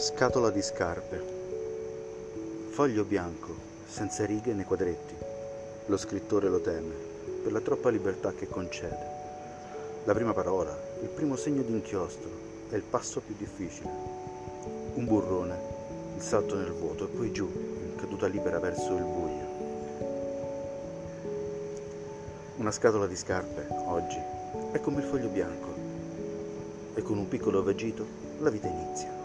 Scatola di scarpe. Foglio bianco, senza righe né quadretti. Lo scrittore lo teme per la troppa libertà che concede. La prima parola, il primo segno d'inchiostro, è il passo più difficile. Un burrone, il salto nel vuoto e poi giù, in caduta libera verso il buio. Una scatola di scarpe, oggi, è come il foglio bianco e con un piccolo vagito la vita inizia.